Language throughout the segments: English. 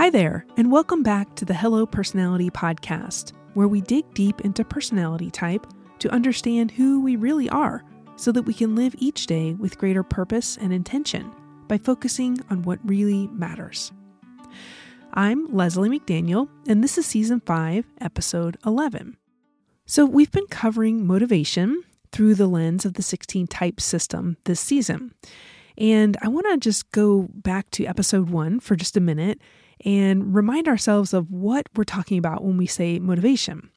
Hi there, and welcome back to the Hello Personality Podcast, where we dig deep into personality type to understand who we really are so that we can live each day with greater purpose and intention by focusing on what really matters. I'm Leslie McDaniel, and this is Season 5, Episode 11. So, we've been covering motivation through the lens of the 16 type system this season. And I want to just go back to episode one for just a minute and remind ourselves of what we're talking about when we say motivation.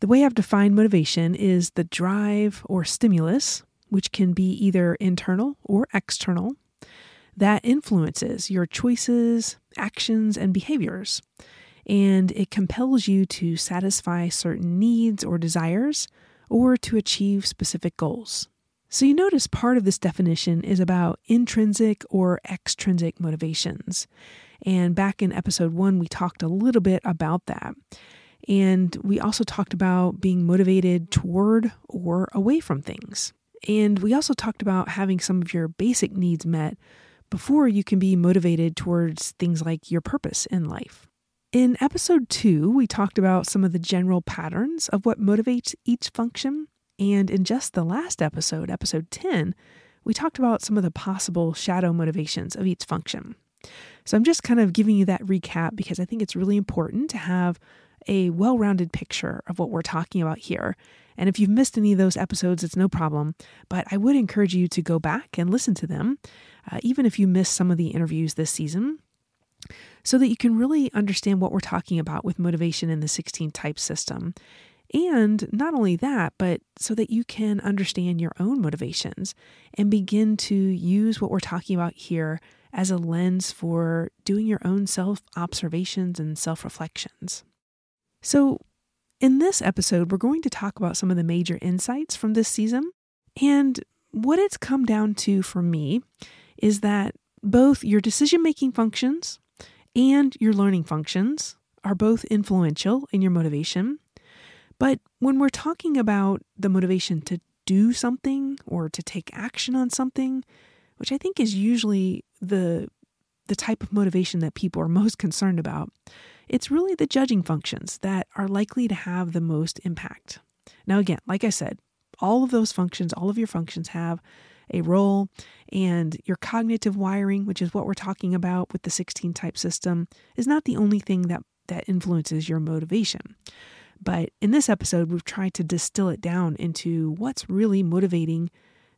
The way I've defined motivation is the drive or stimulus, which can be either internal or external, that influences your choices, actions, and behaviors. And it compels you to satisfy certain needs or desires or to achieve specific goals. So, you notice part of this definition is about intrinsic or extrinsic motivations. And back in episode one, we talked a little bit about that. And we also talked about being motivated toward or away from things. And we also talked about having some of your basic needs met before you can be motivated towards things like your purpose in life. In episode two, we talked about some of the general patterns of what motivates each function. And in just the last episode, episode 10, we talked about some of the possible shadow motivations of each function. So I'm just kind of giving you that recap because I think it's really important to have a well rounded picture of what we're talking about here. And if you've missed any of those episodes, it's no problem. But I would encourage you to go back and listen to them, uh, even if you missed some of the interviews this season, so that you can really understand what we're talking about with motivation in the 16 type system. And not only that, but so that you can understand your own motivations and begin to use what we're talking about here as a lens for doing your own self observations and self reflections. So, in this episode, we're going to talk about some of the major insights from this season. And what it's come down to for me is that both your decision making functions and your learning functions are both influential in your motivation. But when we're talking about the motivation to do something or to take action on something, which I think is usually the the type of motivation that people are most concerned about. It's really the judging functions that are likely to have the most impact. Now again, like I said, all of those functions, all of your functions have a role and your cognitive wiring, which is what we're talking about with the 16 type system, is not the only thing that that influences your motivation. But in this episode, we've tried to distill it down into what's really motivating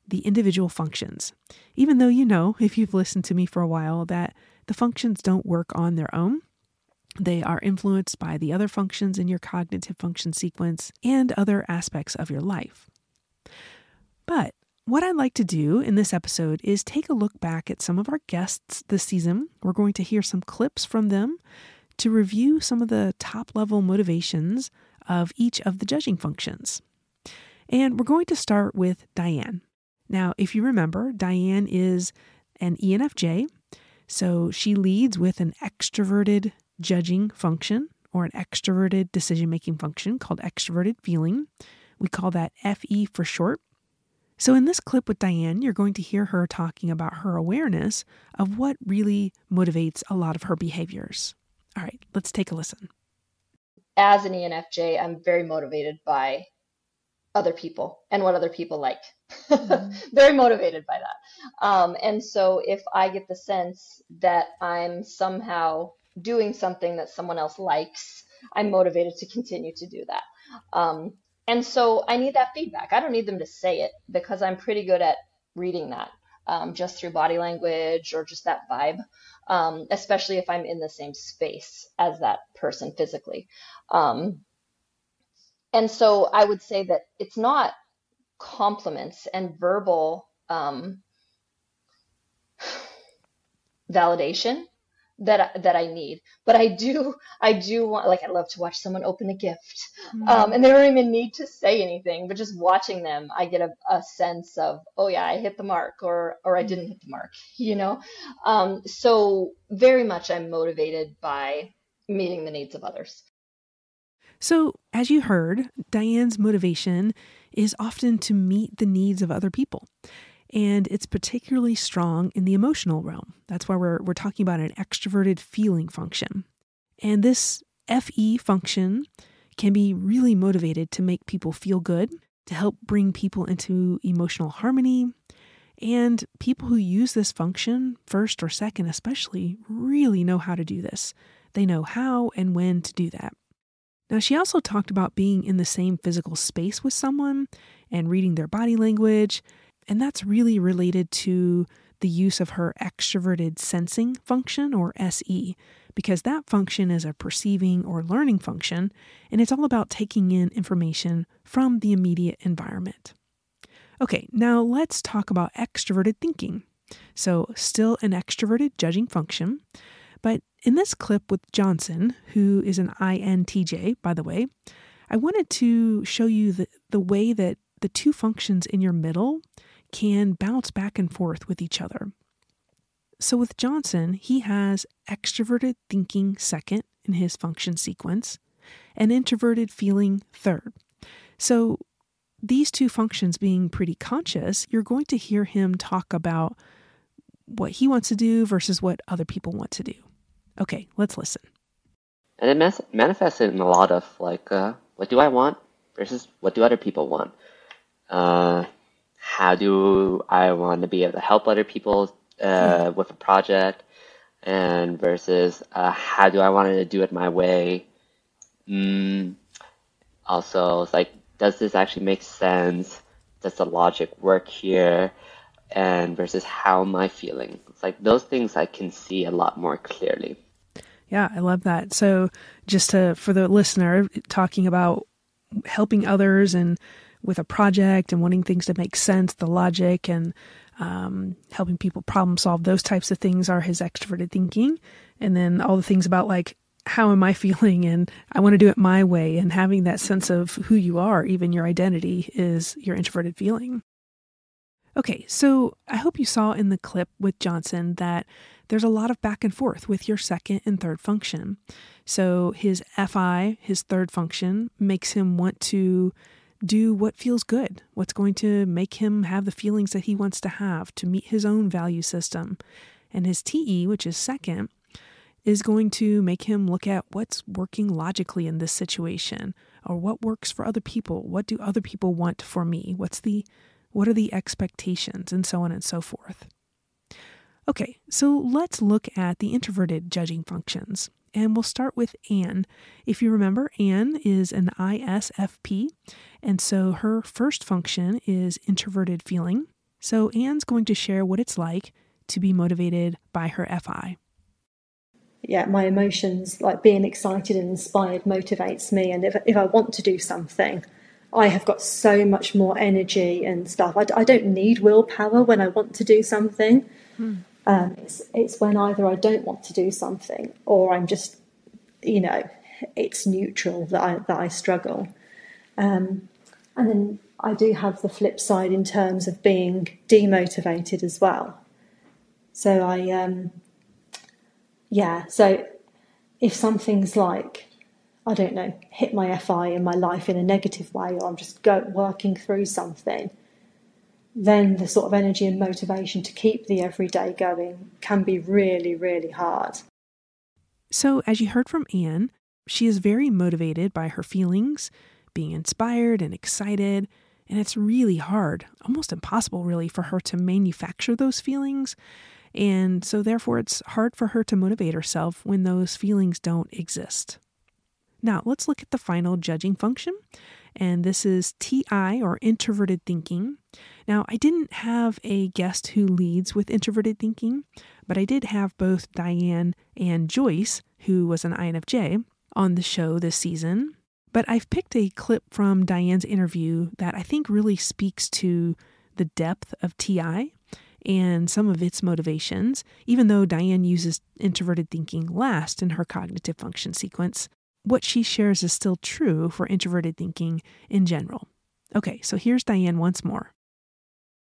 the individual functions. Even though you know, if you've listened to me for a while, that the functions don't work on their own. They are influenced by the other functions in your cognitive function sequence and other aspects of your life. But what I'd like to do in this episode is take a look back at some of our guests this season. We're going to hear some clips from them to review some of the top level motivations of each of the judging functions. And we're going to start with Diane. Now, if you remember, Diane is an ENFJ, so she leads with an extroverted judging function or an extroverted decision making function called extroverted feeling. We call that FE for short. So, in this clip with Diane, you're going to hear her talking about her awareness of what really motivates a lot of her behaviors. All right, let's take a listen. As an ENFJ, I'm very motivated by other people and what other people like. Mm-hmm. Very motivated by that. Um, and so if I get the sense that I'm somehow doing something that someone else likes, I'm motivated to continue to do that. Um, and so I need that feedback. I don't need them to say it because I'm pretty good at reading that um, just through body language or just that vibe, um, especially if I'm in the same space as that person physically. Um, and so I would say that it's not compliments and verbal um, validation that that I need. But I do I do want like I love to watch someone open a gift, mm-hmm. um, and they don't even need to say anything, but just watching them, I get a, a sense of oh yeah I hit the mark or or I didn't hit the mark, you know. Um, so very much I'm motivated by meeting the needs of others. So, as you heard, Diane's motivation is often to meet the needs of other people. And it's particularly strong in the emotional realm. That's why we're, we're talking about an extroverted feeling function. And this FE function can be really motivated to make people feel good, to help bring people into emotional harmony. And people who use this function, first or second especially, really know how to do this. They know how and when to do that. Now, she also talked about being in the same physical space with someone and reading their body language, and that's really related to the use of her extroverted sensing function, or SE, because that function is a perceiving or learning function, and it's all about taking in information from the immediate environment. Okay, now let's talk about extroverted thinking. So, still an extroverted judging function, but in this clip with Johnson, who is an INTJ, by the way, I wanted to show you the, the way that the two functions in your middle can bounce back and forth with each other. So with Johnson, he has extroverted thinking second in his function sequence and introverted feeling third. So these two functions being pretty conscious, you're going to hear him talk about what he wants to do versus what other people want to do. Okay, let's listen. And it mas- manifests in a lot of like, uh, what do I want versus what do other people want? Uh, how do I want to be able to help other people uh, with a project? And versus uh, how do I want to do it my way? Mm, also, it's like, does this actually make sense? Does the logic work here? And versus how am I feeling? It's like those things I can see a lot more clearly. Yeah, I love that. So, just to for the listener, talking about helping others and with a project and wanting things to make sense, the logic and um, helping people problem solve, those types of things are his extroverted thinking. And then all the things about like, how am I feeling? And I want to do it my way. And having that sense of who you are, even your identity, is your introverted feeling. Okay, so I hope you saw in the clip with Johnson that there's a lot of back and forth with your second and third function. So his FI, his third function, makes him want to do what feels good, what's going to make him have the feelings that he wants to have to meet his own value system. And his TE, which is second, is going to make him look at what's working logically in this situation or what works for other people. What do other people want for me? What's the what are the expectations and so on and so forth. Okay, so let's look at the introverted judging functions. And we'll start with Anne. If you remember, Anne is an ISFP, and so her first function is introverted feeling. So Anne's going to share what it's like to be motivated by her FI. Yeah, my emotions, like being excited and inspired, motivates me. And if, if I want to do something, I have got so much more energy and stuff. I, I don't need willpower when I want to do something. Hmm. Um, it's it's when either I don't want to do something or I'm just, you know, it's neutral that I that I struggle. Um, and then I do have the flip side in terms of being demotivated as well. So I, um, yeah. So if something's like, I don't know, hit my FI in my life in a negative way, or I'm just go, working through something, then the sort of energy and motivation to keep the everyday going can be really, really hard. So, as you heard from Anne, she is very motivated by her feelings, being inspired and excited, and it's really hard, almost impossible, really, for her to manufacture those feelings. And so, therefore, it's hard for her to motivate herself when those feelings don't exist. Now, let's look at the final judging function, and this is TI or introverted thinking. Now, I didn't have a guest who leads with introverted thinking, but I did have both Diane and Joyce, who was an INFJ, on the show this season. But I've picked a clip from Diane's interview that I think really speaks to the depth of TI and some of its motivations, even though Diane uses introverted thinking last in her cognitive function sequence what she shares is still true for introverted thinking in general. Okay, so here's Diane once more.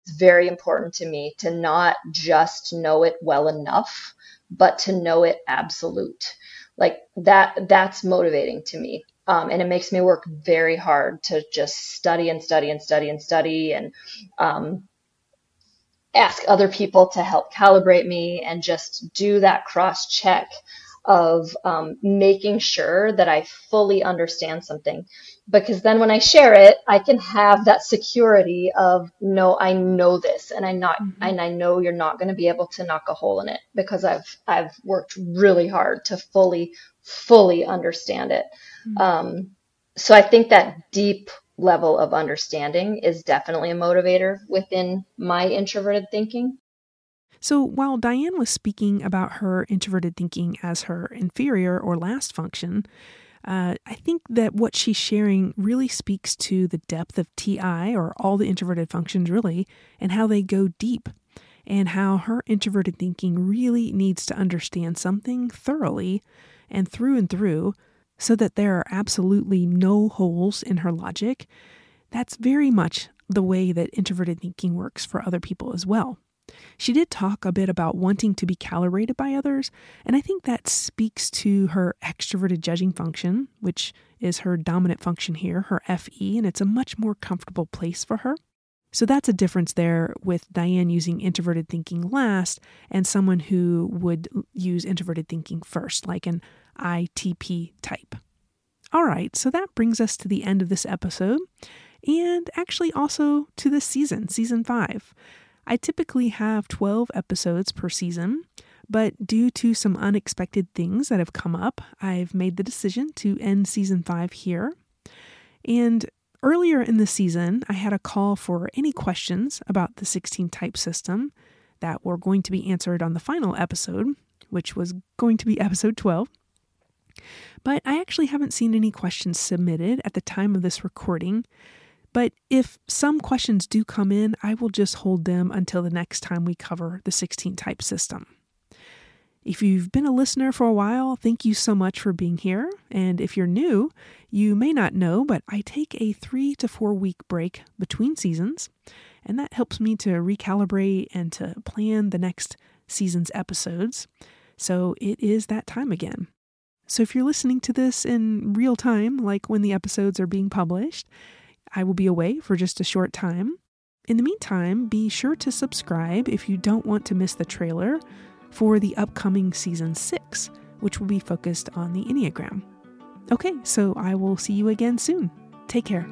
It's very important to me to not just know it well enough, but to know it absolute. Like that, that's motivating to me. Um, and it makes me work very hard to just study and study and study and study and um, ask other people to help calibrate me and just do that cross check of um, making sure that I fully understand something. Because then when I share it, I can have that security of no, I know this, and I not, mm-hmm. and I know you're not going to be able to knock a hole in it because I've I've worked really hard to fully fully understand it. Mm-hmm. Um, so I think that deep level of understanding is definitely a motivator within my introverted thinking. So while Diane was speaking about her introverted thinking as her inferior or last function, uh, I think that what she's sharing really speaks to the depth of TI, or all the introverted functions really, and how they go deep, and how her introverted thinking really needs to understand something thoroughly and through and through so that there are absolutely no holes in her logic. That's very much the way that introverted thinking works for other people as well. She did talk a bit about wanting to be calibrated by others, and I think that speaks to her extroverted judging function, which is her dominant function here, her FE, and it's a much more comfortable place for her. So that's a difference there with Diane using introverted thinking last and someone who would use introverted thinking first, like an ITP type. All right, so that brings us to the end of this episode and actually also to this season, season five. I typically have 12 episodes per season, but due to some unexpected things that have come up, I've made the decision to end season 5 here. And earlier in the season, I had a call for any questions about the 16 type system that were going to be answered on the final episode, which was going to be episode 12. But I actually haven't seen any questions submitted at the time of this recording, but if some questions do come in, I will just hold them until the next time we cover the 16 type system. If you've been a listener for a while, thank you so much for being here. And if you're new, you may not know, but I take a three to four week break between seasons, and that helps me to recalibrate and to plan the next season's episodes. So it is that time again. So if you're listening to this in real time, like when the episodes are being published, I will be away for just a short time. In the meantime, be sure to subscribe if you don't want to miss the trailer for the upcoming season 6, which will be focused on the Enneagram. Okay, so I will see you again soon. Take care.